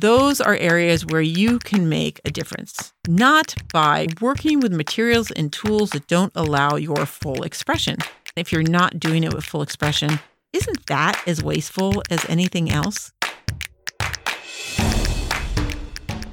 those are areas where you can make a difference, not by working with materials and tools that don't allow your full expression. If you're not doing it with full expression, isn't that as wasteful as anything else?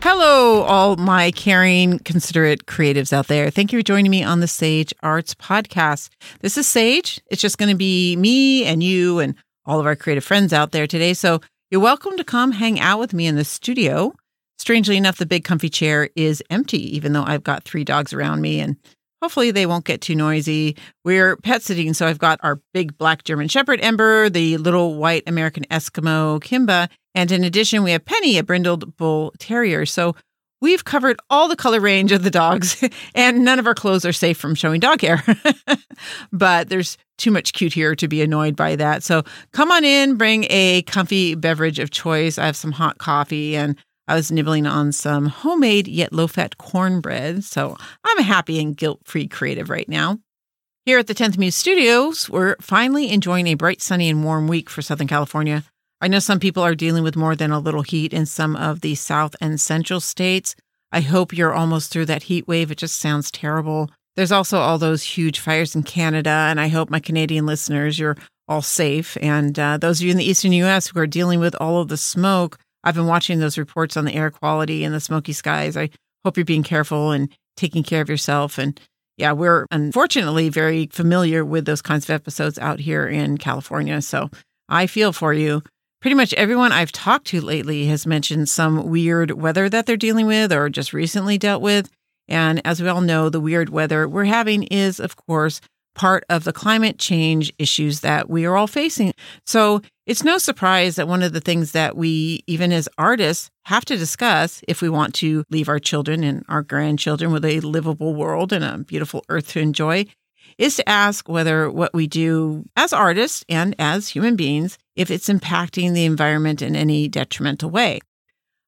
Hello, all my caring, considerate creatives out there. Thank you for joining me on the Sage Arts Podcast. This is Sage. It's just going to be me and you and all of our creative friends out there today. So you're welcome to come hang out with me in the studio. Strangely enough, the big comfy chair is empty, even though I've got three dogs around me and hopefully they won't get too noisy. We're pet sitting, so I've got our big black German Shepherd Ember, the little white American Eskimo Kimba, and in addition, we have Penny, a brindled bull terrier. So we've covered all the color range of the dogs, and none of our clothes are safe from showing dog hair. but there's too much cute here to be annoyed by that. So come on in, bring a comfy beverage of choice. I have some hot coffee and I was nibbling on some homemade yet low fat cornbread. So I'm a happy and guilt free creative right now. Here at the 10th Muse Studios, we're finally enjoying a bright, sunny, and warm week for Southern California. I know some people are dealing with more than a little heat in some of the south and central states. I hope you're almost through that heat wave. It just sounds terrible. There's also all those huge fires in Canada, and I hope my Canadian listeners, you're all safe. And uh, those of you in the eastern US who are dealing with all of the smoke, I've been watching those reports on the air quality and the smoky skies. I hope you're being careful and taking care of yourself. And yeah, we're unfortunately very familiar with those kinds of episodes out here in California. So I feel for you. Pretty much everyone I've talked to lately has mentioned some weird weather that they're dealing with or just recently dealt with. And as we all know, the weird weather we're having is, of course, part of the climate change issues that we are all facing. So it's no surprise that one of the things that we, even as artists, have to discuss if we want to leave our children and our grandchildren with a livable world and a beautiful earth to enjoy is to ask whether what we do as artists and as human beings if it's impacting the environment in any detrimental way.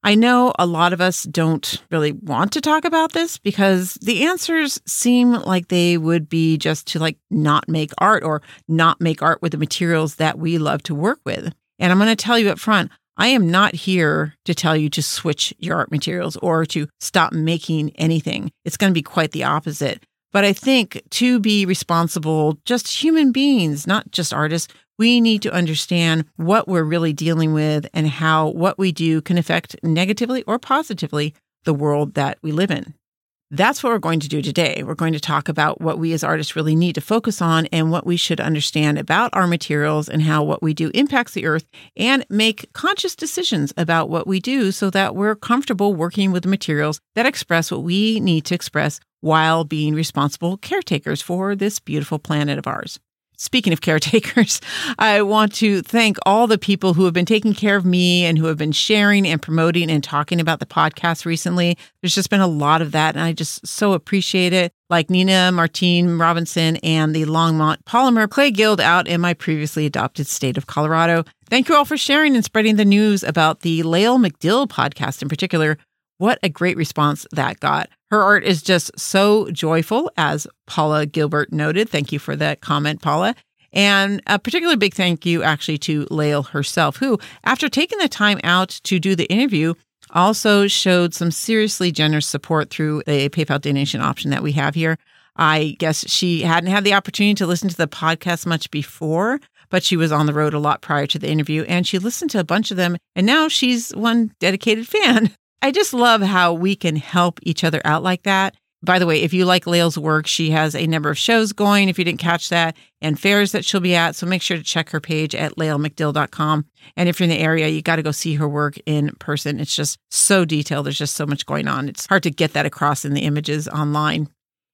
I know a lot of us don't really want to talk about this because the answers seem like they would be just to like not make art or not make art with the materials that we love to work with. And I'm going to tell you up front, I am not here to tell you to switch your art materials or to stop making anything. It's going to be quite the opposite. But I think to be responsible, just human beings, not just artists, we need to understand what we're really dealing with and how what we do can affect negatively or positively the world that we live in. That's what we're going to do today. We're going to talk about what we as artists really need to focus on and what we should understand about our materials and how what we do impacts the earth and make conscious decisions about what we do so that we're comfortable working with materials that express what we need to express while being responsible caretakers for this beautiful planet of ours. Speaking of caretakers, I want to thank all the people who have been taking care of me and who have been sharing and promoting and talking about the podcast recently. There's just been a lot of that, and I just so appreciate it. Like Nina Martine Robinson and the Longmont Polymer Clay Guild out in my previously adopted state of Colorado. Thank you all for sharing and spreading the news about the Lael McDill podcast in particular. What a great response that got. Her art is just so joyful, as Paula Gilbert noted. Thank you for that comment, Paula. And a particularly big thank you actually to Lael herself, who, after taking the time out to do the interview, also showed some seriously generous support through a PayPal donation option that we have here. I guess she hadn't had the opportunity to listen to the podcast much before, but she was on the road a lot prior to the interview and she listened to a bunch of them. And now she's one dedicated fan. I just love how we can help each other out like that. By the way, if you like Lael's work, she has a number of shows going, if you didn't catch that, and fairs that she'll be at. So make sure to check her page at laelmcdill.com. And if you're in the area, you got to go see her work in person. It's just so detailed. There's just so much going on. It's hard to get that across in the images online.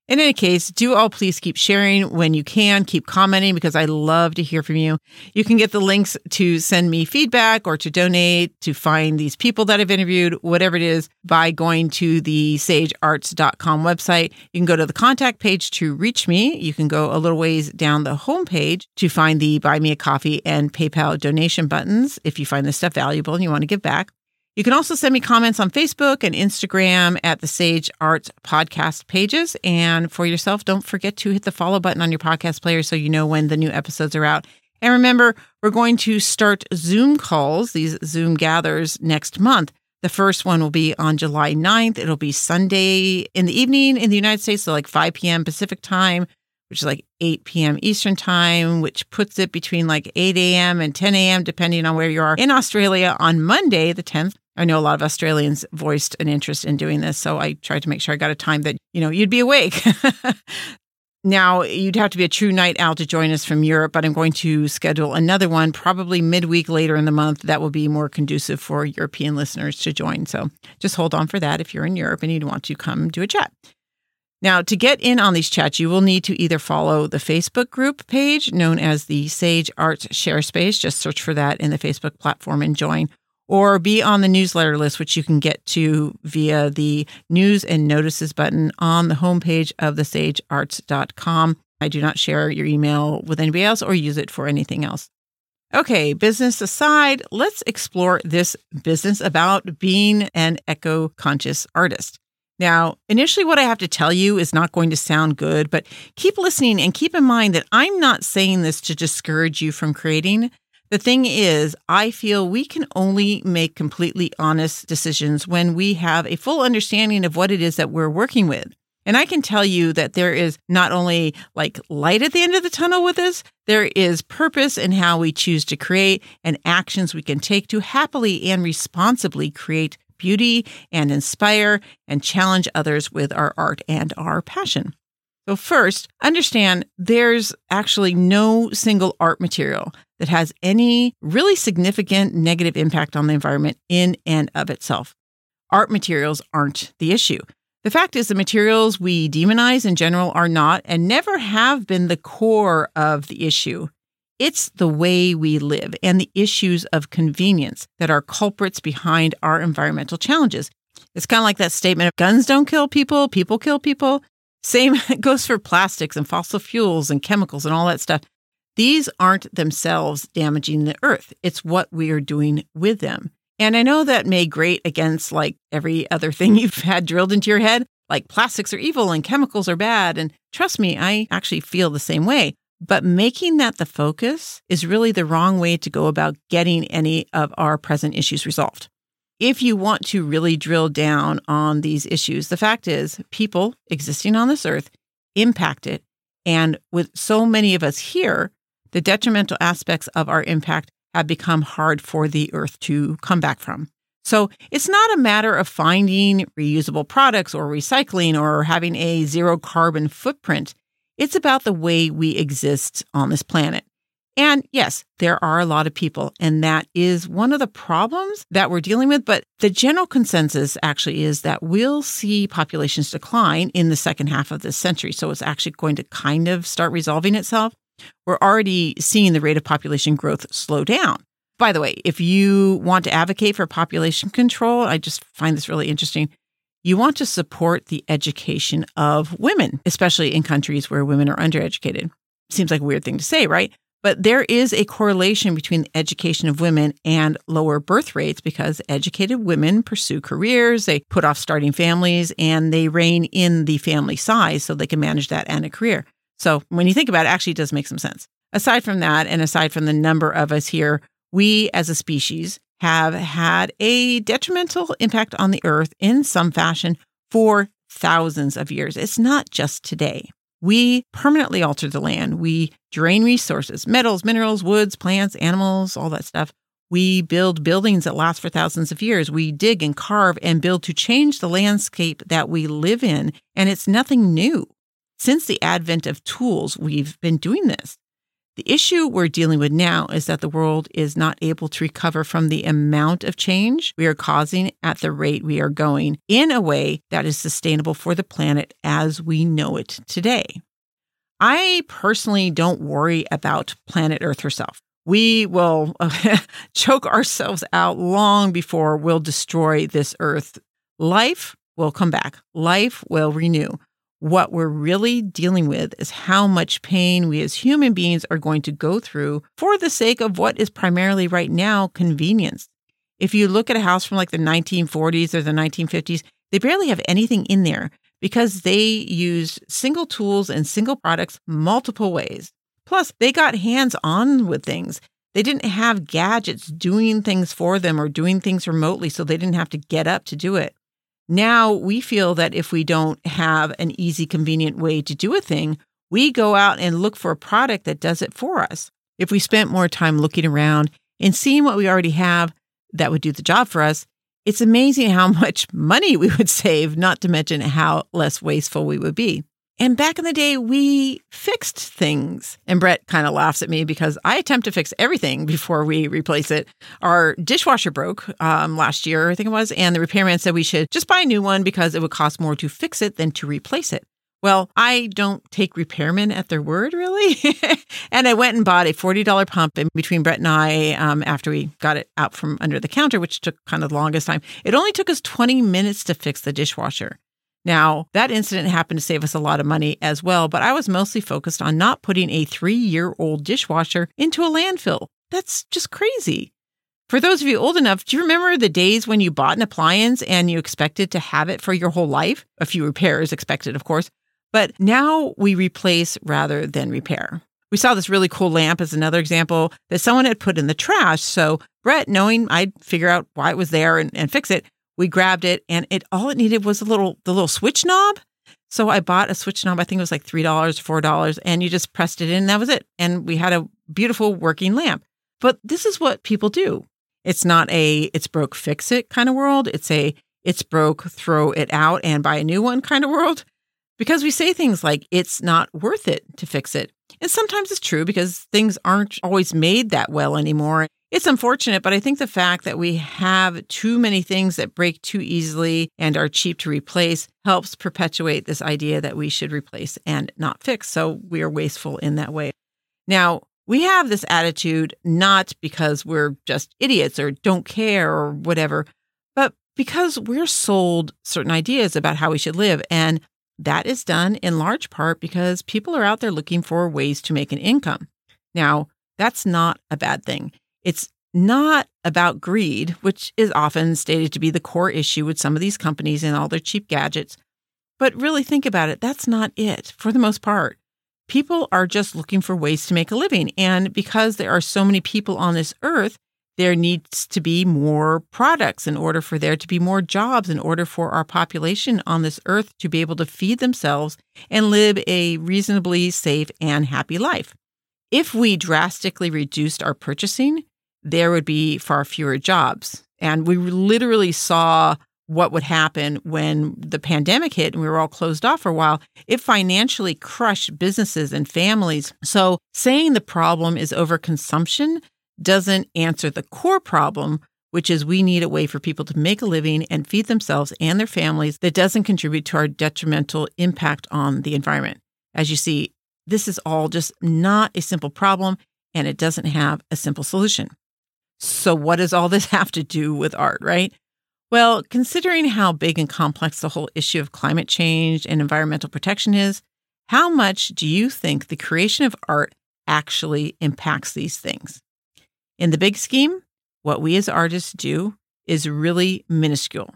In any case, do all please keep sharing when you can, keep commenting because I love to hear from you. You can get the links to send me feedback or to donate, to find these people that I've interviewed, whatever it is, by going to the sagearts.com website. You can go to the contact page to reach me. You can go a little ways down the homepage to find the buy me a coffee and PayPal donation buttons if you find this stuff valuable and you want to give back. You can also send me comments on Facebook and Instagram at the Sage Arts podcast pages. And for yourself, don't forget to hit the follow button on your podcast player so you know when the new episodes are out. And remember, we're going to start Zoom calls, these Zoom gathers next month. The first one will be on July 9th. It'll be Sunday in the evening in the United States, so like 5 p.m. Pacific time, which is like 8 p.m. Eastern time, which puts it between like 8 a.m. and 10 a.m., depending on where you are in Australia on Monday, the 10th. I know a lot of Australians voiced an interest in doing this, so I tried to make sure I got a time that, you know, you'd be awake. now, you'd have to be a true night owl to join us from Europe, but I'm going to schedule another one probably midweek later in the month that will be more conducive for European listeners to join. So just hold on for that if you're in Europe and you'd want to come do a chat. Now, to get in on these chats, you will need to either follow the Facebook group page known as the Sage Arts Share Space. Just search for that in the Facebook platform and join, or be on the newsletter list, which you can get to via the news and notices button on the homepage of thesagearts.com. I do not share your email with anybody else or use it for anything else. Okay, business aside, let's explore this business about being an eco conscious artist. Now, initially, what I have to tell you is not going to sound good, but keep listening and keep in mind that I'm not saying this to discourage you from creating. The thing is, I feel we can only make completely honest decisions when we have a full understanding of what it is that we're working with. And I can tell you that there is not only like light at the end of the tunnel with this, there is purpose in how we choose to create and actions we can take to happily and responsibly create beauty and inspire and challenge others with our art and our passion. So, first, understand there's actually no single art material that has any really significant negative impact on the environment in and of itself. Art materials aren't the issue. The fact is, the materials we demonize in general are not and never have been the core of the issue. It's the way we live and the issues of convenience that are culprits behind our environmental challenges. It's kind of like that statement of guns don't kill people, people kill people. Same goes for plastics and fossil fuels and chemicals and all that stuff. These aren't themselves damaging the earth. It's what we are doing with them. And I know that may grate against like every other thing you've had drilled into your head, like plastics are evil and chemicals are bad. And trust me, I actually feel the same way. But making that the focus is really the wrong way to go about getting any of our present issues resolved. If you want to really drill down on these issues, the fact is, people existing on this earth impact it. And with so many of us here, the detrimental aspects of our impact have become hard for the earth to come back from. So it's not a matter of finding reusable products or recycling or having a zero carbon footprint. It's about the way we exist on this planet. And yes, there are a lot of people, and that is one of the problems that we're dealing with. But the general consensus actually is that we'll see populations decline in the second half of this century. So it's actually going to kind of start resolving itself. We're already seeing the rate of population growth slow down. By the way, if you want to advocate for population control, I just find this really interesting you want to support the education of women, especially in countries where women are undereducated. Seems like a weird thing to say, right? But there is a correlation between the education of women and lower birth rates because educated women pursue careers, they put off starting families, and they rein in the family size so they can manage that and a career. So when you think about it, it actually does make some sense. Aside from that, and aside from the number of us here, we as a species have had a detrimental impact on the earth in some fashion for thousands of years. It's not just today. We permanently alter the land. We drain resources, metals, minerals, woods, plants, animals, all that stuff. We build buildings that last for thousands of years. We dig and carve and build to change the landscape that we live in. And it's nothing new. Since the advent of tools, we've been doing this. The issue we're dealing with now is that the world is not able to recover from the amount of change we are causing at the rate we are going in a way that is sustainable for the planet as we know it today. I personally don't worry about planet Earth herself. We will choke ourselves out long before we'll destroy this Earth. Life will come back, life will renew. What we're really dealing with is how much pain we as human beings are going to go through for the sake of what is primarily right now convenience. If you look at a house from like the 1940s or the 1950s, they barely have anything in there because they use single tools and single products multiple ways. Plus, they got hands on with things. They didn't have gadgets doing things for them or doing things remotely, so they didn't have to get up to do it. Now we feel that if we don't have an easy, convenient way to do a thing, we go out and look for a product that does it for us. If we spent more time looking around and seeing what we already have that would do the job for us, it's amazing how much money we would save, not to mention how less wasteful we would be. And back in the day, we fixed things. And Brett kind of laughs at me because I attempt to fix everything before we replace it. Our dishwasher broke um, last year, I think it was, and the repairman said we should just buy a new one because it would cost more to fix it than to replace it. Well, I don't take repairmen at their word, really. and I went and bought a $40 pump in between Brett and I um, after we got it out from under the counter, which took kind of the longest time. It only took us 20 minutes to fix the dishwasher. Now, that incident happened to save us a lot of money as well, but I was mostly focused on not putting a three year old dishwasher into a landfill. That's just crazy. For those of you old enough, do you remember the days when you bought an appliance and you expected to have it for your whole life? A few repairs expected, of course. But now we replace rather than repair. We saw this really cool lamp as another example that someone had put in the trash. So Brett, knowing I'd figure out why it was there and, and fix it, we grabbed it and it all it needed was a little the little switch knob. So I bought a switch knob, I think it was like three dollars, four dollars, and you just pressed it in, and that was it. And we had a beautiful working lamp. But this is what people do. It's not a it's broke, fix it kind of world. It's a it's broke, throw it out and buy a new one kind of world because we say things like it's not worth it to fix it. And sometimes it's true because things aren't always made that well anymore. It's unfortunate, but I think the fact that we have too many things that break too easily and are cheap to replace helps perpetuate this idea that we should replace and not fix. So we are wasteful in that way. Now, we have this attitude not because we're just idiots or don't care or whatever, but because we're sold certain ideas about how we should live. And that is done in large part because people are out there looking for ways to make an income. Now, that's not a bad thing. It's not about greed, which is often stated to be the core issue with some of these companies and all their cheap gadgets. But really think about it, that's not it for the most part. People are just looking for ways to make a living. And because there are so many people on this earth, there needs to be more products in order for there to be more jobs, in order for our population on this earth to be able to feed themselves and live a reasonably safe and happy life. If we drastically reduced our purchasing, there would be far fewer jobs. And we literally saw what would happen when the pandemic hit and we were all closed off for a while. It financially crushed businesses and families. So, saying the problem is overconsumption doesn't answer the core problem, which is we need a way for people to make a living and feed themselves and their families that doesn't contribute to our detrimental impact on the environment. As you see, this is all just not a simple problem and it doesn't have a simple solution. So, what does all this have to do with art, right? Well, considering how big and complex the whole issue of climate change and environmental protection is, how much do you think the creation of art actually impacts these things? In the big scheme, what we as artists do is really minuscule.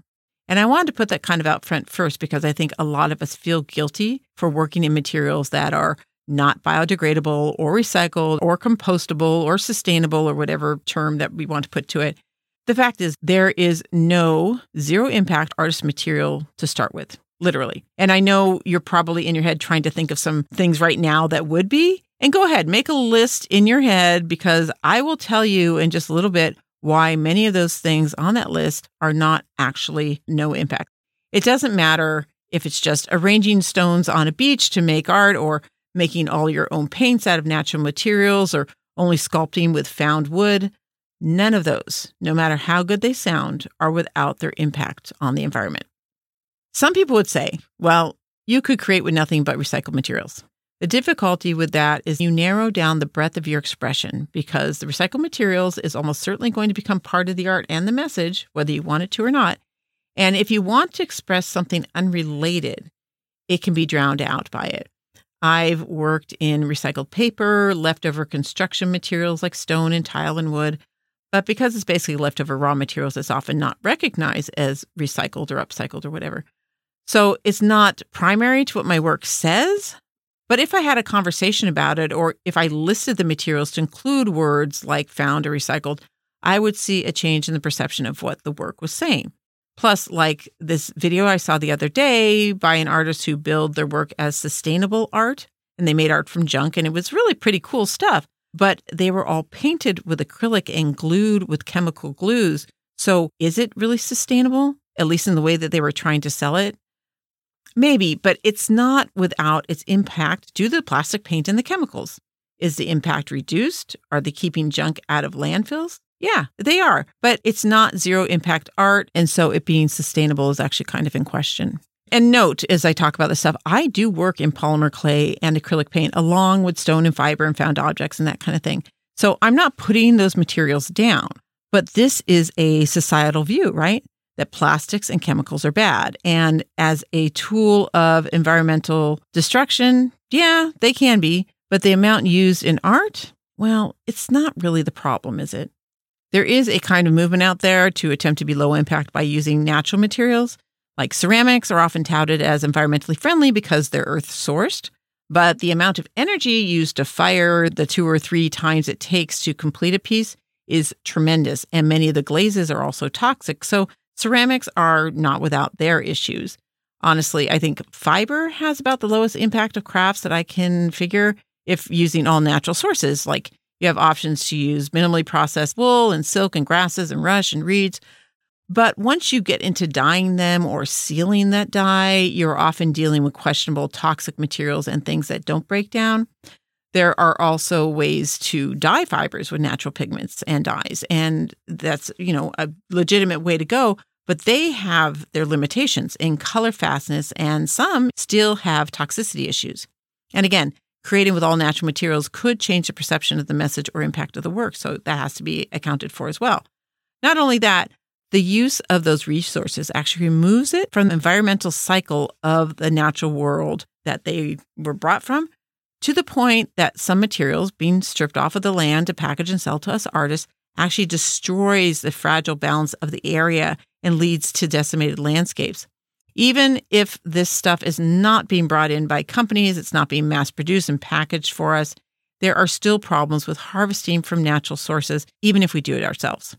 And I wanted to put that kind of out front first because I think a lot of us feel guilty for working in materials that are not biodegradable or recycled or compostable or sustainable or whatever term that we want to put to it. The fact is, there is no zero impact artist material to start with, literally. And I know you're probably in your head trying to think of some things right now that would be. And go ahead, make a list in your head because I will tell you in just a little bit why many of those things on that list are not actually no impact. It doesn't matter if it's just arranging stones on a beach to make art or making all your own paints out of natural materials or only sculpting with found wood. None of those, no matter how good they sound, are without their impact on the environment. Some people would say, well, you could create with nothing but recycled materials. The difficulty with that is you narrow down the breadth of your expression because the recycled materials is almost certainly going to become part of the art and the message, whether you want it to or not. And if you want to express something unrelated, it can be drowned out by it. I've worked in recycled paper, leftover construction materials like stone and tile and wood, but because it's basically leftover raw materials, it's often not recognized as recycled or upcycled or whatever. So it's not primary to what my work says, But if I had a conversation about it, or if I listed the materials to include words like found or recycled, I would see a change in the perception of what the work was saying. Plus, like this video I saw the other day by an artist who billed their work as sustainable art, and they made art from junk, and it was really pretty cool stuff. But they were all painted with acrylic and glued with chemical glues. So, is it really sustainable, at least in the way that they were trying to sell it? Maybe, but it's not without its impact due to the plastic paint and the chemicals. Is the impact reduced? Are they keeping junk out of landfills? Yeah, they are, but it's not zero impact art. And so it being sustainable is actually kind of in question. And note as I talk about this stuff, I do work in polymer clay and acrylic paint along with stone and fiber and found objects and that kind of thing. So I'm not putting those materials down, but this is a societal view, right? That plastics and chemicals are bad. And as a tool of environmental destruction, yeah, they can be, but the amount used in art, well, it's not really the problem, is it? There is a kind of movement out there to attempt to be low impact by using natural materials. Like ceramics are often touted as environmentally friendly because they're earth sourced, but the amount of energy used to fire the two or three times it takes to complete a piece is tremendous. And many of the glazes are also toxic. So ceramics are not without their issues. Honestly, I think fiber has about the lowest impact of crafts that I can figure if using all natural sources like you have options to use minimally processed wool and silk and grasses and rush and reeds. But once you get into dyeing them or sealing that dye, you're often dealing with questionable toxic materials and things that don't break down. There are also ways to dye fibers with natural pigments and dyes, and that's, you know, a legitimate way to go, but they have their limitations in color fastness and some still have toxicity issues. And again, creating with all natural materials could change the perception of the message or impact of the work. So that has to be accounted for as well. Not only that, the use of those resources actually removes it from the environmental cycle of the natural world that they were brought from to the point that some materials being stripped off of the land to package and sell to us artists actually destroys the fragile balance of the area and leads to decimated landscapes. Even if this stuff is not being brought in by companies, it's not being mass produced and packaged for us, there are still problems with harvesting from natural sources, even if we do it ourselves.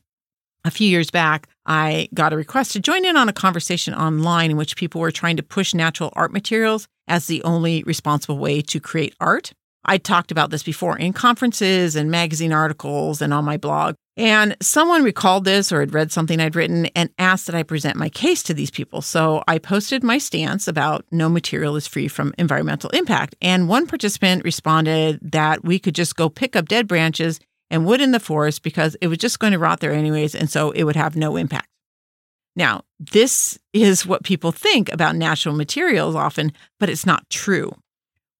A few years back, I got a request to join in on a conversation online in which people were trying to push natural art materials as the only responsible way to create art. I talked about this before in conferences and magazine articles and on my blog. And someone recalled this or had read something I'd written and asked that I present my case to these people. So I posted my stance about no material is free from environmental impact. And one participant responded that we could just go pick up dead branches and wood in the forest because it was just going to rot there anyways. And so it would have no impact. Now, this is what people think about natural materials often, but it's not true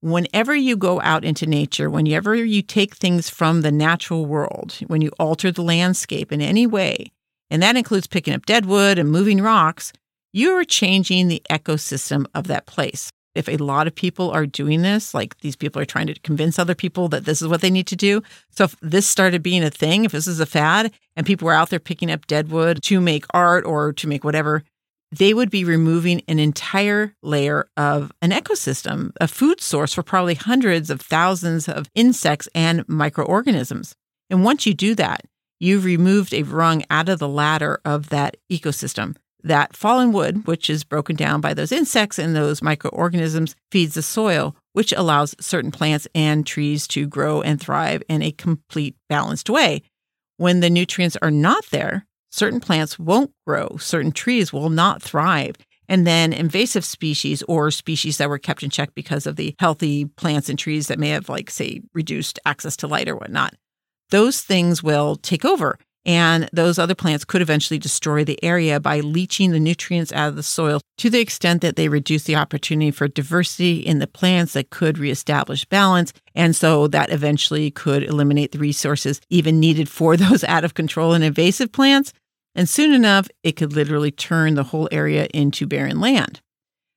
whenever you go out into nature, whenever you take things from the natural world, when you alter the landscape in any way, and that includes picking up dead wood and moving rocks, you are changing the ecosystem of that place. If a lot of people are doing this, like these people are trying to convince other people that this is what they need to do. So if this started being a thing, if this is a fad and people were out there picking up dead wood to make art or to make whatever, they would be removing an entire layer of an ecosystem, a food source for probably hundreds of thousands of insects and microorganisms. And once you do that, you've removed a rung out of the ladder of that ecosystem. That fallen wood, which is broken down by those insects and those microorganisms, feeds the soil, which allows certain plants and trees to grow and thrive in a complete balanced way. When the nutrients are not there, certain plants won't grow, certain trees will not thrive. And then invasive species or species that were kept in check because of the healthy plants and trees that may have, like, say, reduced access to light or whatnot, those things will take over. And those other plants could eventually destroy the area by leaching the nutrients out of the soil to the extent that they reduce the opportunity for diversity in the plants that could reestablish balance. And so that eventually could eliminate the resources even needed for those out of control and invasive plants. And soon enough, it could literally turn the whole area into barren land.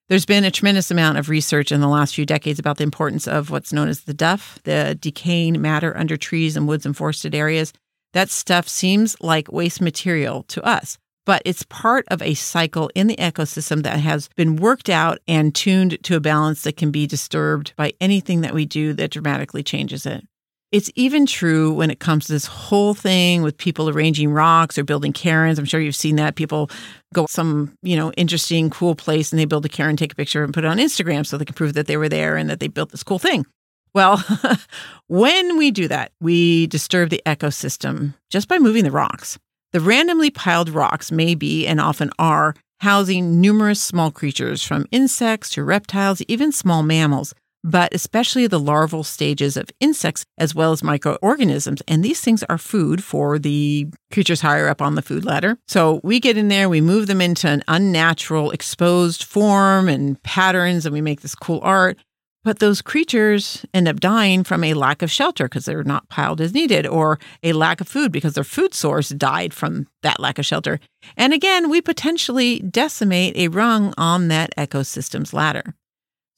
There's been a tremendous amount of research in the last few decades about the importance of what's known as the duff, the decaying matter under trees and woods and forested areas. That stuff seems like waste material to us, but it's part of a cycle in the ecosystem that has been worked out and tuned to a balance that can be disturbed by anything that we do that dramatically changes it. It's even true when it comes to this whole thing with people arranging rocks or building cairns. I'm sure you've seen that. People go some, you know, interesting, cool place and they build a cairn, take a picture and put it on Instagram so they can prove that they were there and that they built this cool thing. Well, when we do that, we disturb the ecosystem just by moving the rocks. The randomly piled rocks may be and often are housing numerous small creatures from insects to reptiles, even small mammals but especially the larval stages of insects as well as microorganisms. And these things are food for the creatures higher up on the food ladder. So we get in there, we move them into an unnatural, exposed form and patterns, and we make this cool art. But those creatures end up dying from a lack of shelter because they're not piled as needed, or a lack of food because their food source died from that lack of shelter. And again, we potentially decimate a rung on that ecosystem's ladder.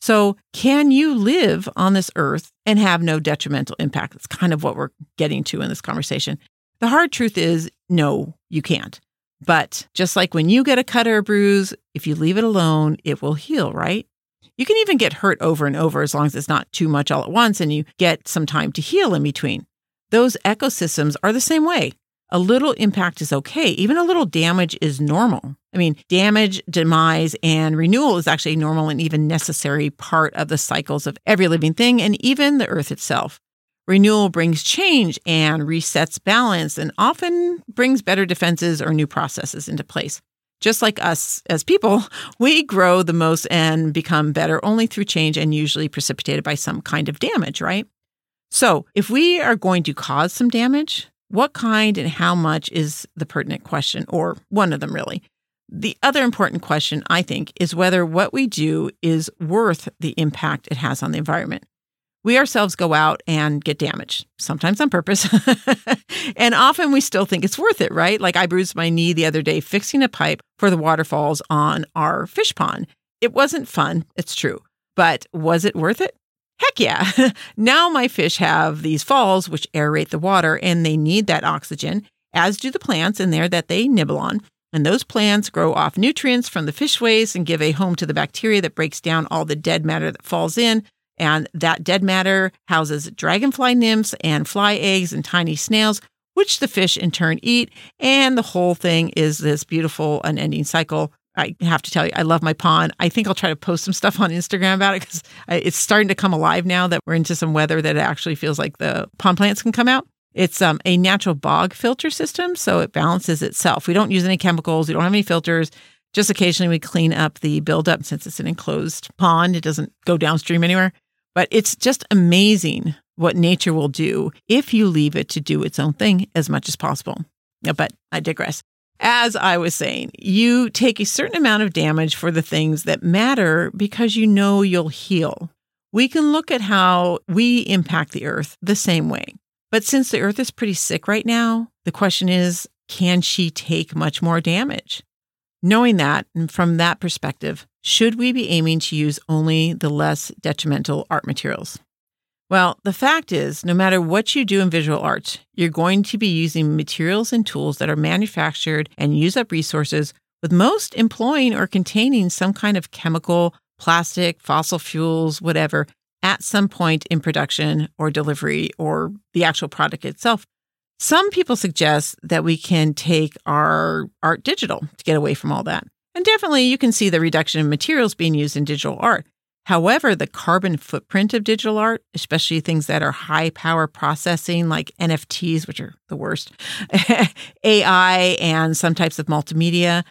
So, can you live on this earth and have no detrimental impact? That's kind of what we're getting to in this conversation. The hard truth is no, you can't. But just like when you get a cut or a bruise, if you leave it alone, it will heal, right? You can even get hurt over and over as long as it's not too much all at once and you get some time to heal in between. Those ecosystems are the same way. A little impact is okay. Even a little damage is normal. I mean, damage, demise, and renewal is actually a normal and even necessary part of the cycles of every living thing and even the earth itself. Renewal brings change and resets balance and often brings better defenses or new processes into place. Just like us as people, we grow the most and become better only through change and usually precipitated by some kind of damage, right? So, if we are going to cause some damage, what kind and how much is the pertinent question, or one of them really. The other important question, I think, is whether what we do is worth the impact it has on the environment. We ourselves go out and get damaged, sometimes on purpose. and often we still think it's worth it, right? Like I bruised my knee the other day fixing a pipe for the waterfalls on our fish pond. It wasn't fun, it's true. But was it worth it? Heck yeah. now my fish have these falls which aerate the water and they need that oxygen, as do the plants in there that they nibble on. And those plants grow off nutrients from the fish waste and give a home to the bacteria that breaks down all the dead matter that falls in. And that dead matter houses dragonfly nymphs and fly eggs and tiny snails, which the fish in turn eat. And the whole thing is this beautiful, unending cycle I have to tell you, I love my pond. I think I'll try to post some stuff on Instagram about it because it's starting to come alive now that we're into some weather that it actually feels like the pond plants can come out. It's um, a natural bog filter system, so it balances itself. We don't use any chemicals, we don't have any filters. Just occasionally we clean up the buildup since it's an enclosed pond, it doesn't go downstream anywhere. But it's just amazing what nature will do if you leave it to do its own thing as much as possible. But I digress. As I was saying, you take a certain amount of damage for the things that matter because you know you'll heal. We can look at how we impact the earth the same way. But since the earth is pretty sick right now, the question is can she take much more damage? Knowing that, and from that perspective, should we be aiming to use only the less detrimental art materials? Well, the fact is, no matter what you do in visual arts, you're going to be using materials and tools that are manufactured and use up resources, with most employing or containing some kind of chemical, plastic, fossil fuels, whatever, at some point in production or delivery or the actual product itself. Some people suggest that we can take our art digital to get away from all that. And definitely you can see the reduction in materials being used in digital art. However, the carbon footprint of digital art, especially things that are high power processing like NFTs, which are the worst, AI, and some types of multimedia,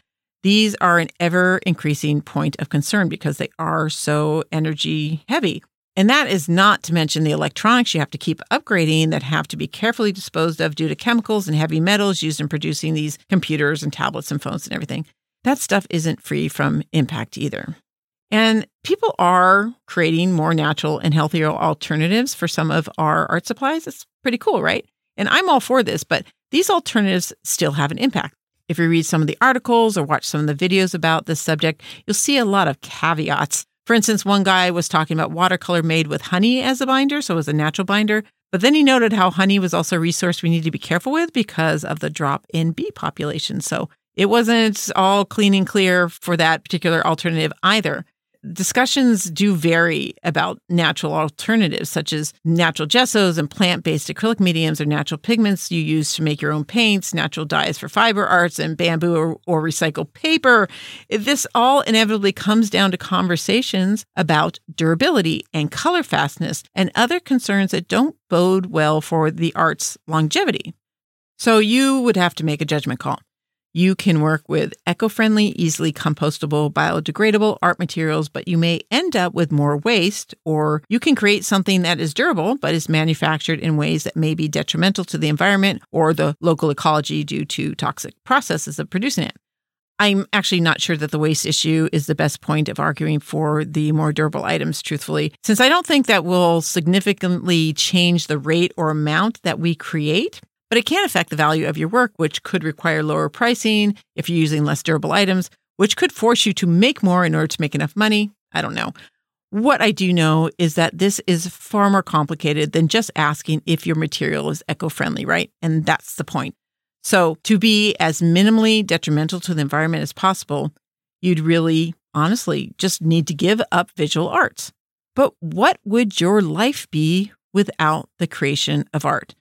these are an ever increasing point of concern because they are so energy heavy. And that is not to mention the electronics you have to keep upgrading that have to be carefully disposed of due to chemicals and heavy metals used in producing these computers and tablets and phones and everything. That stuff isn't free from impact either. And people are creating more natural and healthier alternatives for some of our art supplies. It's pretty cool, right? And I'm all for this, but these alternatives still have an impact. If you read some of the articles or watch some of the videos about this subject, you'll see a lot of caveats. For instance, one guy was talking about watercolor made with honey as a binder, so it was a natural binder. But then he noted how honey was also a resource we need to be careful with because of the drop in bee population. So It wasn't all clean and clear for that particular alternative either. Discussions do vary about natural alternatives, such as natural gessos and plant based acrylic mediums or natural pigments you use to make your own paints, natural dyes for fiber arts, and bamboo or, or recycled paper. This all inevitably comes down to conversations about durability and color fastness and other concerns that don't bode well for the art's longevity. So you would have to make a judgment call. You can work with eco friendly, easily compostable, biodegradable art materials, but you may end up with more waste, or you can create something that is durable but is manufactured in ways that may be detrimental to the environment or the local ecology due to toxic processes of producing it. I'm actually not sure that the waste issue is the best point of arguing for the more durable items, truthfully, since I don't think that will significantly change the rate or amount that we create but it can affect the value of your work, which could require lower pricing if you're using less durable items, which could force you to make more in order to make enough money. I don't know. What I do know is that this is far more complicated than just asking if your material is eco friendly, right? And that's the point. So, to be as minimally detrimental to the environment as possible, you'd really, honestly, just need to give up visual arts. But what would your life be without the creation of art?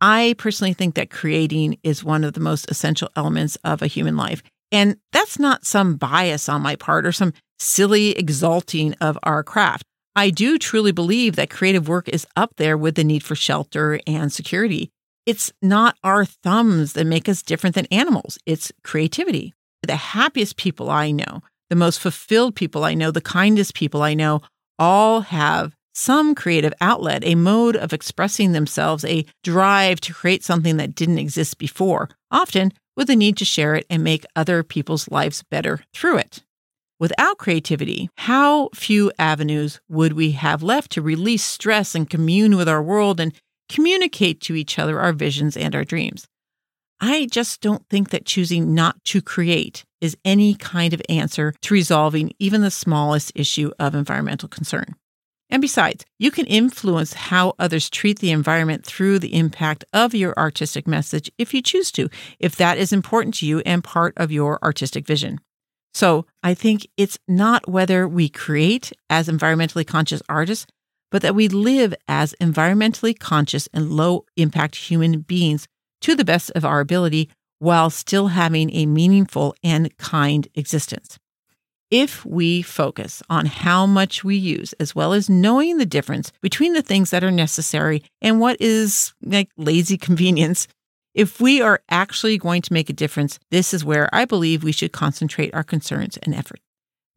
I personally think that creating is one of the most essential elements of a human life. And that's not some bias on my part or some silly exalting of our craft. I do truly believe that creative work is up there with the need for shelter and security. It's not our thumbs that make us different than animals, it's creativity. The happiest people I know, the most fulfilled people I know, the kindest people I know all have some creative outlet, a mode of expressing themselves, a drive to create something that didn't exist before, often with a need to share it and make other people's lives better through it. Without creativity, how few avenues would we have left to release stress and commune with our world and communicate to each other our visions and our dreams? I just don't think that choosing not to create is any kind of answer to resolving even the smallest issue of environmental concern. And besides, you can influence how others treat the environment through the impact of your artistic message if you choose to, if that is important to you and part of your artistic vision. So I think it's not whether we create as environmentally conscious artists, but that we live as environmentally conscious and low impact human beings to the best of our ability while still having a meaningful and kind existence. If we focus on how much we use, as well as knowing the difference between the things that are necessary and what is like lazy convenience, if we are actually going to make a difference, this is where I believe we should concentrate our concerns and effort.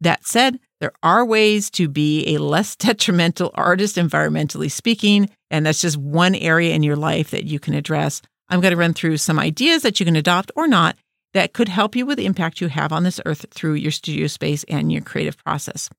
That said, there are ways to be a less detrimental artist, environmentally speaking, and that's just one area in your life that you can address. I'm going to run through some ideas that you can adopt or not that could help you with the impact you have on this earth through your studio space and your creative process.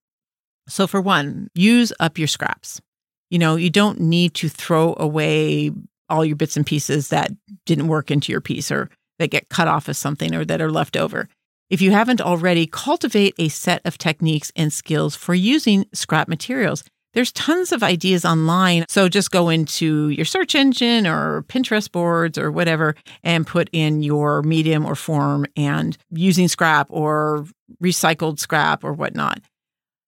So, for one, use up your scraps. You know, you don't need to throw away all your bits and pieces that didn't work into your piece or that get cut off as something or that are left over. If you haven't already, cultivate a set of techniques and skills for using scrap materials there's tons of ideas online. So just go into your search engine or Pinterest boards or whatever and put in your medium or form and using scrap or recycled scrap or whatnot.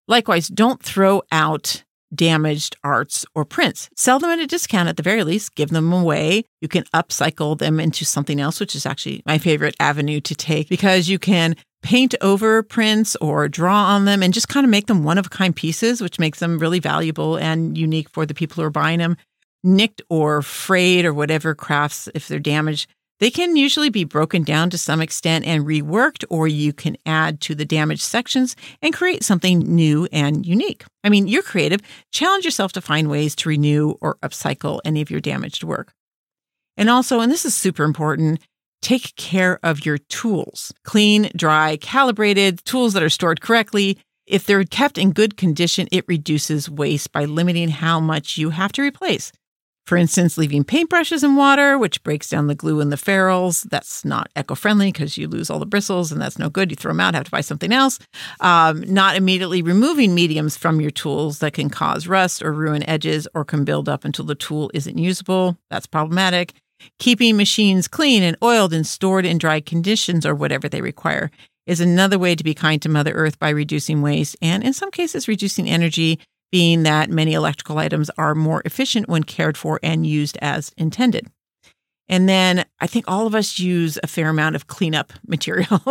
Likewise, don't throw out damaged arts or prints. Sell them at a discount at the very least, give them away. You can upcycle them into something else, which is actually my favorite avenue to take because you can paint over prints or draw on them and just kind of make them one of a kind pieces, which makes them really valuable and unique for the people who are buying them. Nicked or frayed or whatever crafts, if they're damaged, they can usually be broken down to some extent and reworked, or you can add to the damaged sections and create something new and unique. I mean, you're creative. Challenge yourself to find ways to renew or upcycle any of your damaged work. And also, and this is super important, take care of your tools. Clean, dry, calibrated, tools that are stored correctly. If they're kept in good condition, it reduces waste by limiting how much you have to replace. For instance, leaving paintbrushes in water, which breaks down the glue in the ferrules. That's not eco friendly because you lose all the bristles and that's no good. You throw them out, have to buy something else. Um, not immediately removing mediums from your tools that can cause rust or ruin edges or can build up until the tool isn't usable. That's problematic Keeping machines clean and oiled and stored in dry conditions or whatever they require is another way to be kind to Mother Earth by reducing waste and, in some cases, reducing energy, being that many electrical items are more efficient when cared for and used as intended. And then I think all of us use a fair amount of cleanup material.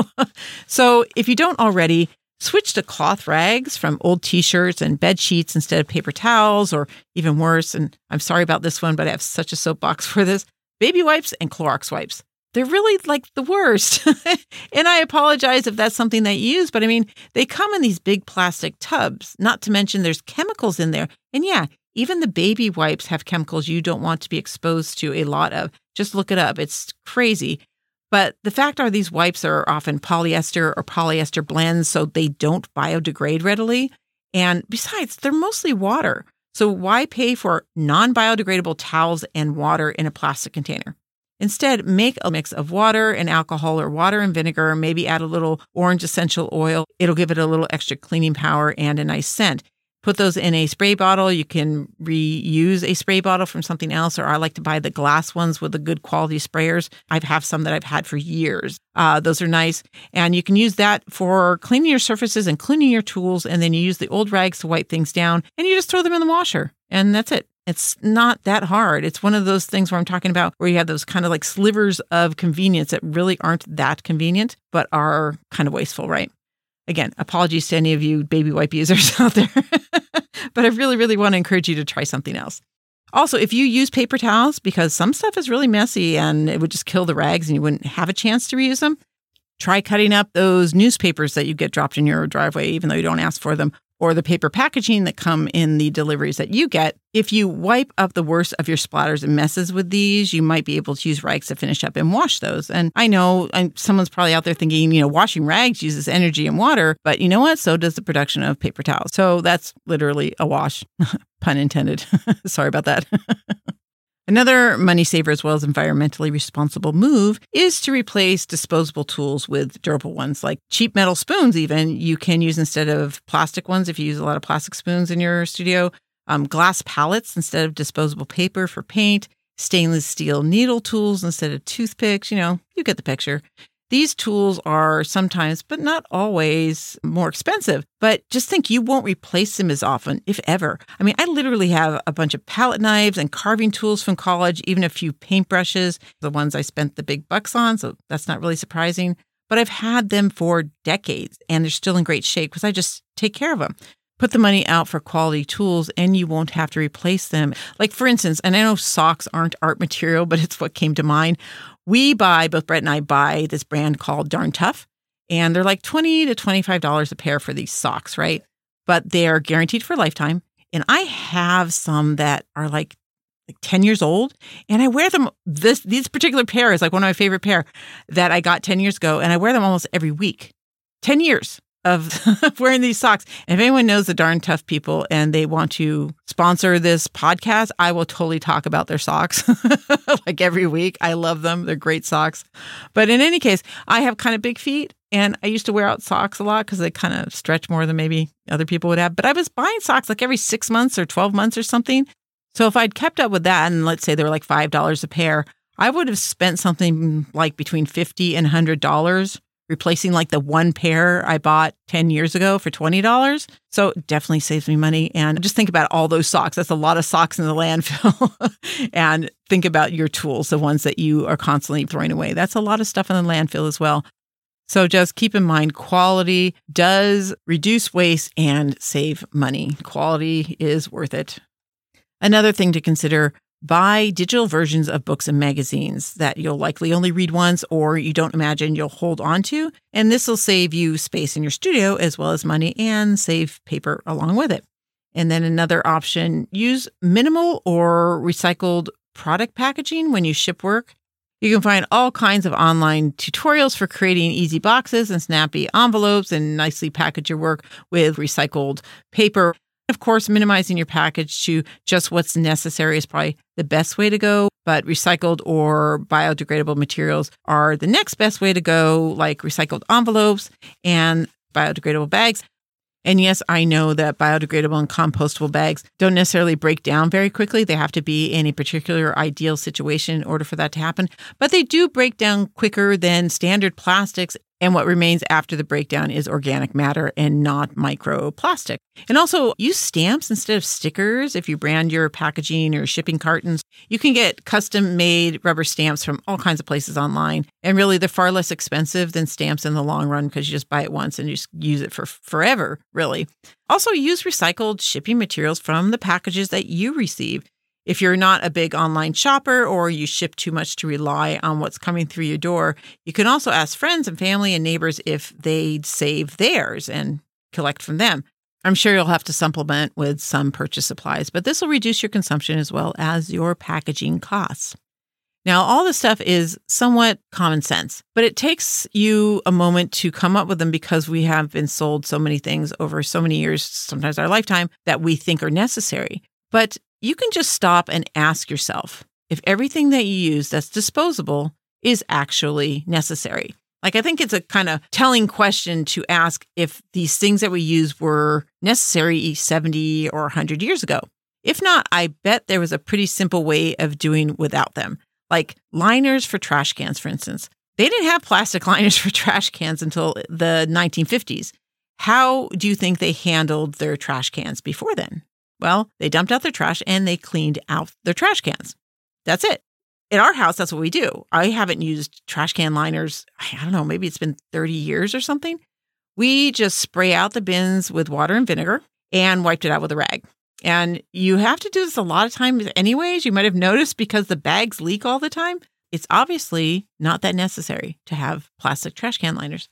so if you don't already, switch to cloth rags from old t shirts and bed sheets instead of paper towels, or even worse, and I'm sorry about this one, but I have such a soapbox for this baby wipes and Clorox wipes. They're really like the worst. and I apologize if that's something that you use, but I mean, they come in these big plastic tubs, not to mention there's chemicals in there. And yeah, even the baby wipes have chemicals you don't want to be exposed to a lot of. Just look it up. It's crazy. But the fact are, these wipes are often polyester or polyester blends, so they don't biodegrade readily. And besides, they're mostly water. So why pay for non biodegradable towels and water in a plastic container? Instead, make a mix of water and alcohol or water and vinegar, maybe add a little orange essential oil. It'll give it a little extra cleaning power and a nice scent put those in a spray bottle. You can reuse a spray bottle from something else, or I like to buy the glass ones with the good quality sprayers. I have some that I've had for years. Uh, those are nice. And you can use that for cleaning your surfaces and cleaning your tools. And then you use the old rags to wipe things down and you just throw them in the washer. And that's it. It's not that hard. It's one of those things where I'm talking about where you have those kind of like slivers of convenience that really aren't that convenient, but are kind of wasteful, right? Again, apologies to any of you baby wipe users out there, but I really, really want to encourage you to try something else. Also, if you use paper towels, because some stuff is really messy and it would just kill the rags and you wouldn't have a chance to reuse them, try cutting up those newspapers that you get dropped in your driveway, even though you don't ask for them, or the paper packaging that come in the deliveries that you get. If you wipe up the worst of your splatters and messes with these, you might be able to use rags to finish up and wash those. And I know someone's probably out there thinking, you know, washing rags uses energy and water, but you know what? So does the production of paper towels. So that's literally a wash, pun intended. Sorry about that. Another money saver as well as environmentally responsible move is to replace disposable tools with durable ones like cheap metal spoons, even you can use instead of plastic ones if you use a lot of plastic spoons in your studio, um, glass palettes instead of disposable paper for paint, stainless steel needle tools instead of toothpicks. You know, you get the picture. These tools are sometimes, but not always, more expensive. But just think you won't replace them as often, if ever. I mean, I literally have a bunch of palette knives and carving tools from college, even a few paintbrushes, the ones I spent the big bucks on. So that's not really surprising. But I've had them for decades and they're still in great shape because I just take care of them put the money out for quality tools and you won't have to replace them. Like, for instance, and I know socks aren't art material, but it's what came to mind we buy, both Brett and I buy this brand called Darn Tough, and they're like 20 to $25 a pair for these socks, right? But they're guaranteed for a lifetime. And I have some that are like like 10 years old and I wear them this these particular pair is like one of my favorite pair that I got 10 years ago and I wear them almost every week. 10 years of wearing these socks. If anyone knows the darn tough people and they want to sponsor this podcast, I will totally talk about their socks like every week. I love them. They're great socks. But in any case, I have kind of big feet and I used to wear out socks a lot because they kind of stretch more than maybe other people would have. But I was buying socks like every six months or 12 months or something. So if I'd kept up with that and let's say they were like $5 a pair, I would have spent something like between 50 and $100 replacing like the one pair I bought 10 years ago for $20. So definitely saves me money. And just think about all those socks. That's a lot of socks in the landfill. and think about your tools, the ones that you are constantly throwing away. That's a lot of stuff in the landfill as well. So just keep in mind quality does reduce waste and save money. Quality is worth it. Another thing to consider buy digital versions of books and magazines that you'll likely only read once or you don't imagine you'll hold on to. And this will save you space in your studio as well as money and save paper along with it. And then another option use minimal or recycled product packaging when you ship work. You can find all kinds of online tutorials for creating easy boxes and snappy envelopes and nicely package your work with recycled paper. Of course, minimizing your package to just what's necessary is probably the best way to go, but recycled or biodegradable materials are the next best way to go, like recycled envelopes and biodegradable bags. And yes, I know that biodegradable and compostable bags don't necessarily break down very quickly. They have to be in a particular ideal situation in order for that to happen. But they do break down quicker than standard plastics and what remains after the breakdown is organic matter and not microplastic. And also use stamps instead of stickers if you brand your packaging or shipping cartons. You can get custom made rubber stamps from all kinds of places online. And really, they're far less expensive than stamps in the long run because you just buy it once and just use it for forever, really. Also, use recycled shipping materials from the packages that you receive. If you're not a big online shopper or you ship too much to rely on what's coming through your door, you can also ask friends and family and neighbors if they'd save theirs and collect from them. I'm sure you'll have to supplement with some purchase supplies, but this will reduce your consumption as well as your packaging costs. Now, all this stuff is somewhat common sense, but it takes you a moment to come up with them because we have been sold so many things over so many years, sometimes our lifetime, that we think are necessary. But you can just stop and ask yourself if everything that you use that's disposable is actually necessary. Like, I think it's a kind of telling question to ask if these things that we use were necessary 70 or 100 years ago. If not, I bet there was a pretty simple way of doing without them, like liners for trash cans, for instance. They didn't have plastic liners for trash cans until the 1950s. How do you think they handled their trash cans before then? Well, they dumped out their trash and they cleaned out their trash cans. That's it. In our house, that's what we do. I haven't used trash can liners, I don't know, maybe it's been 30 years or something. We just spray out the bins with water and vinegar and wiped it out with a rag. And you have to do this a lot of times, anyways. You might have noticed because the bags leak all the time. It's obviously not that necessary to have plastic trash can liners.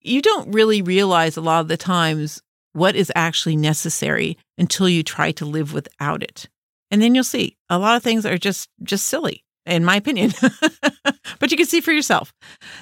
You don't really realize a lot of the times what is actually necessary until you try to live without it. And then you'll see a lot of things are just just silly in my opinion. but you can see for yourself.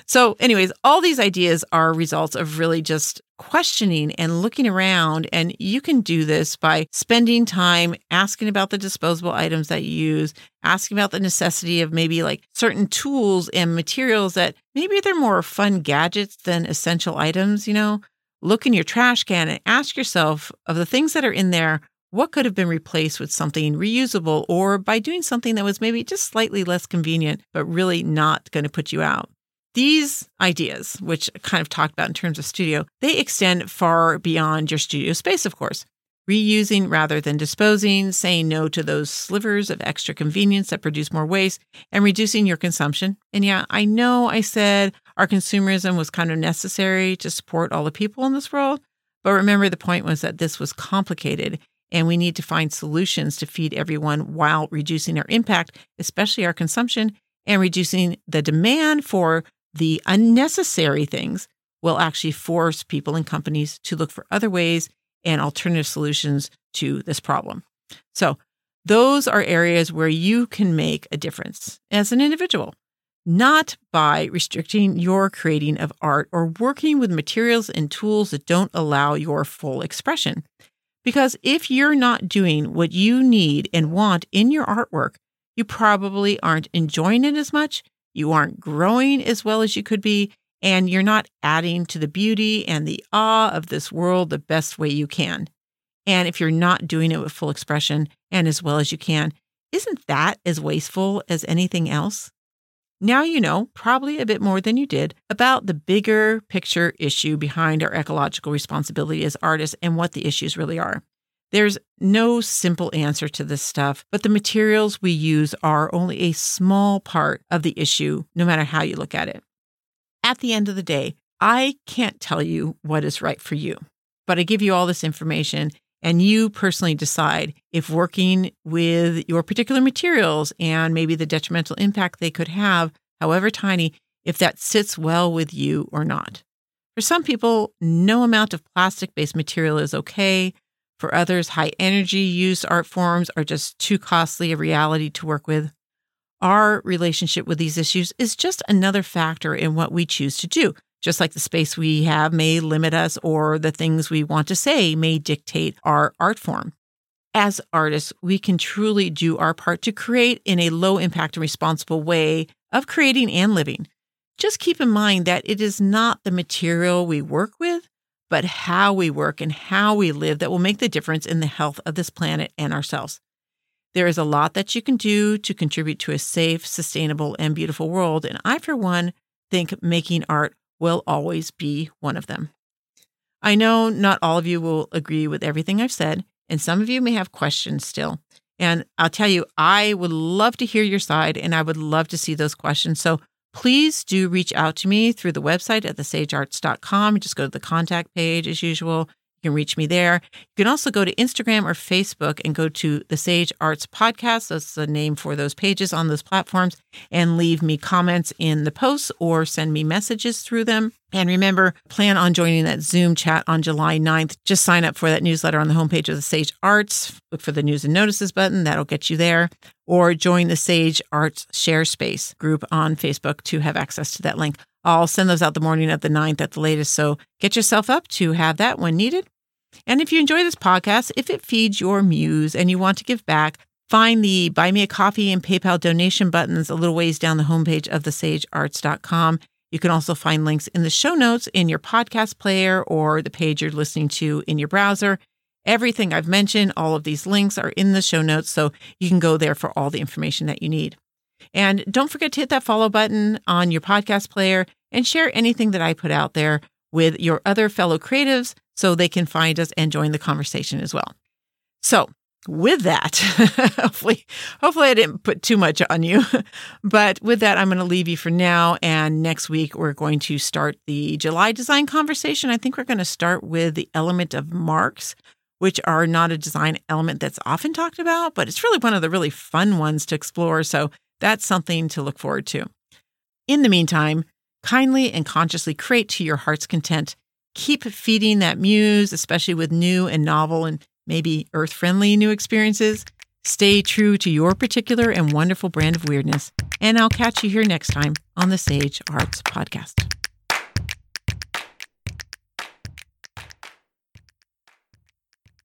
So anyways, all these ideas are results of really just questioning and looking around and you can do this by spending time asking about the disposable items that you use, asking about the necessity of maybe like certain tools and materials that maybe they're more fun gadgets than essential items, you know look in your trash can and ask yourself of the things that are in there, what could have been replaced with something reusable or by doing something that was maybe just slightly less convenient, but really not going to put you out. These ideas, which I kind of talked about in terms of studio, they extend far beyond your studio space, of course. Reusing rather than disposing, saying no to those slivers of extra convenience that produce more waste, and reducing your consumption. And yeah, I know I said our consumerism was kind of necessary to support all the people in this world. But remember, the point was that this was complicated and we need to find solutions to feed everyone while reducing our impact, especially our consumption, and reducing the demand for the unnecessary things will actually force people and companies to look for other ways and alternative solutions to this problem. So, those are areas where you can make a difference as an individual not by restricting your creating of art or working with materials and tools that don't allow your full expression. Because if you're not doing what you need and want in your artwork, you probably aren't enjoying it as much, you aren't growing as well as you could be, and you're not adding to the beauty and the awe of this world the best way you can. And if you're not doing it with full expression and as well as you can, isn't that as wasteful as anything else? Now you know, probably a bit more than you did, about the bigger picture issue behind our ecological responsibility as artists and what the issues really are. There's no simple answer to this stuff, but the materials we use are only a small part of the issue, no matter how you look at it. At the end of the day, I can't tell you what is right for you, but I give you all this information and you personally decide if working with your particular materials and maybe the detrimental impact they could have, however tiny, if that sits well with you or not. For some people, no amount of plastic based material is okay. For others, high energy use art forms are just too costly a reality to work with. Our relationship with these issues is just another factor in what we choose to do. Just like the space we have may limit us, or the things we want to say may dictate our art form. As artists, we can truly do our part to create in a low impact and responsible way of creating and living. Just keep in mind that it is not the material we work with, but how we work and how we live that will make the difference in the health of this planet and ourselves. There is a lot that you can do to contribute to a safe, sustainable, and beautiful world. And I, for one, think making art will always be one of them. I know not all of you will agree with everything I've said, and some of you may have questions still. And I'll tell you, I would love to hear your side and I would love to see those questions. So please do reach out to me through the website at thesagearts.com. Just go to the contact page as usual. You can reach me there. You can also go to Instagram or Facebook and go to the Sage Arts Podcast. That's the name for those pages on those platforms and leave me comments in the posts or send me messages through them. And remember, plan on joining that Zoom chat on July 9th. Just sign up for that newsletter on the homepage of the Sage Arts. Look for the news and notices button. That'll get you there. Or join the Sage Arts Share Space group on Facebook to have access to that link. I'll send those out the morning of the 9th at the latest. So get yourself up to have that when needed. And if you enjoy this podcast, if it feeds your muse and you want to give back, find the Buy Me a Coffee and PayPal donation buttons a little ways down the homepage of thesagearts.com. You can also find links in the show notes in your podcast player or the page you're listening to in your browser. Everything I've mentioned, all of these links are in the show notes, so you can go there for all the information that you need. And don't forget to hit that follow button on your podcast player and share anything that I put out there with your other fellow creatives so they can find us and join the conversation as well. So, with that, hopefully, hopefully I didn't put too much on you. but with that, I'm going to leave you for now. And next week, we're going to start the July design conversation. I think we're going to start with the element of marks, which are not a design element that's often talked about, but it's really one of the really fun ones to explore. So that's something to look forward to. In the meantime, kindly and consciously create to your heart's content keep feeding that muse, especially with new and novel and maybe earth friendly new experiences. Stay true to your particular and wonderful brand of weirdness. And I'll catch you here next time on the Sage Arts Podcast.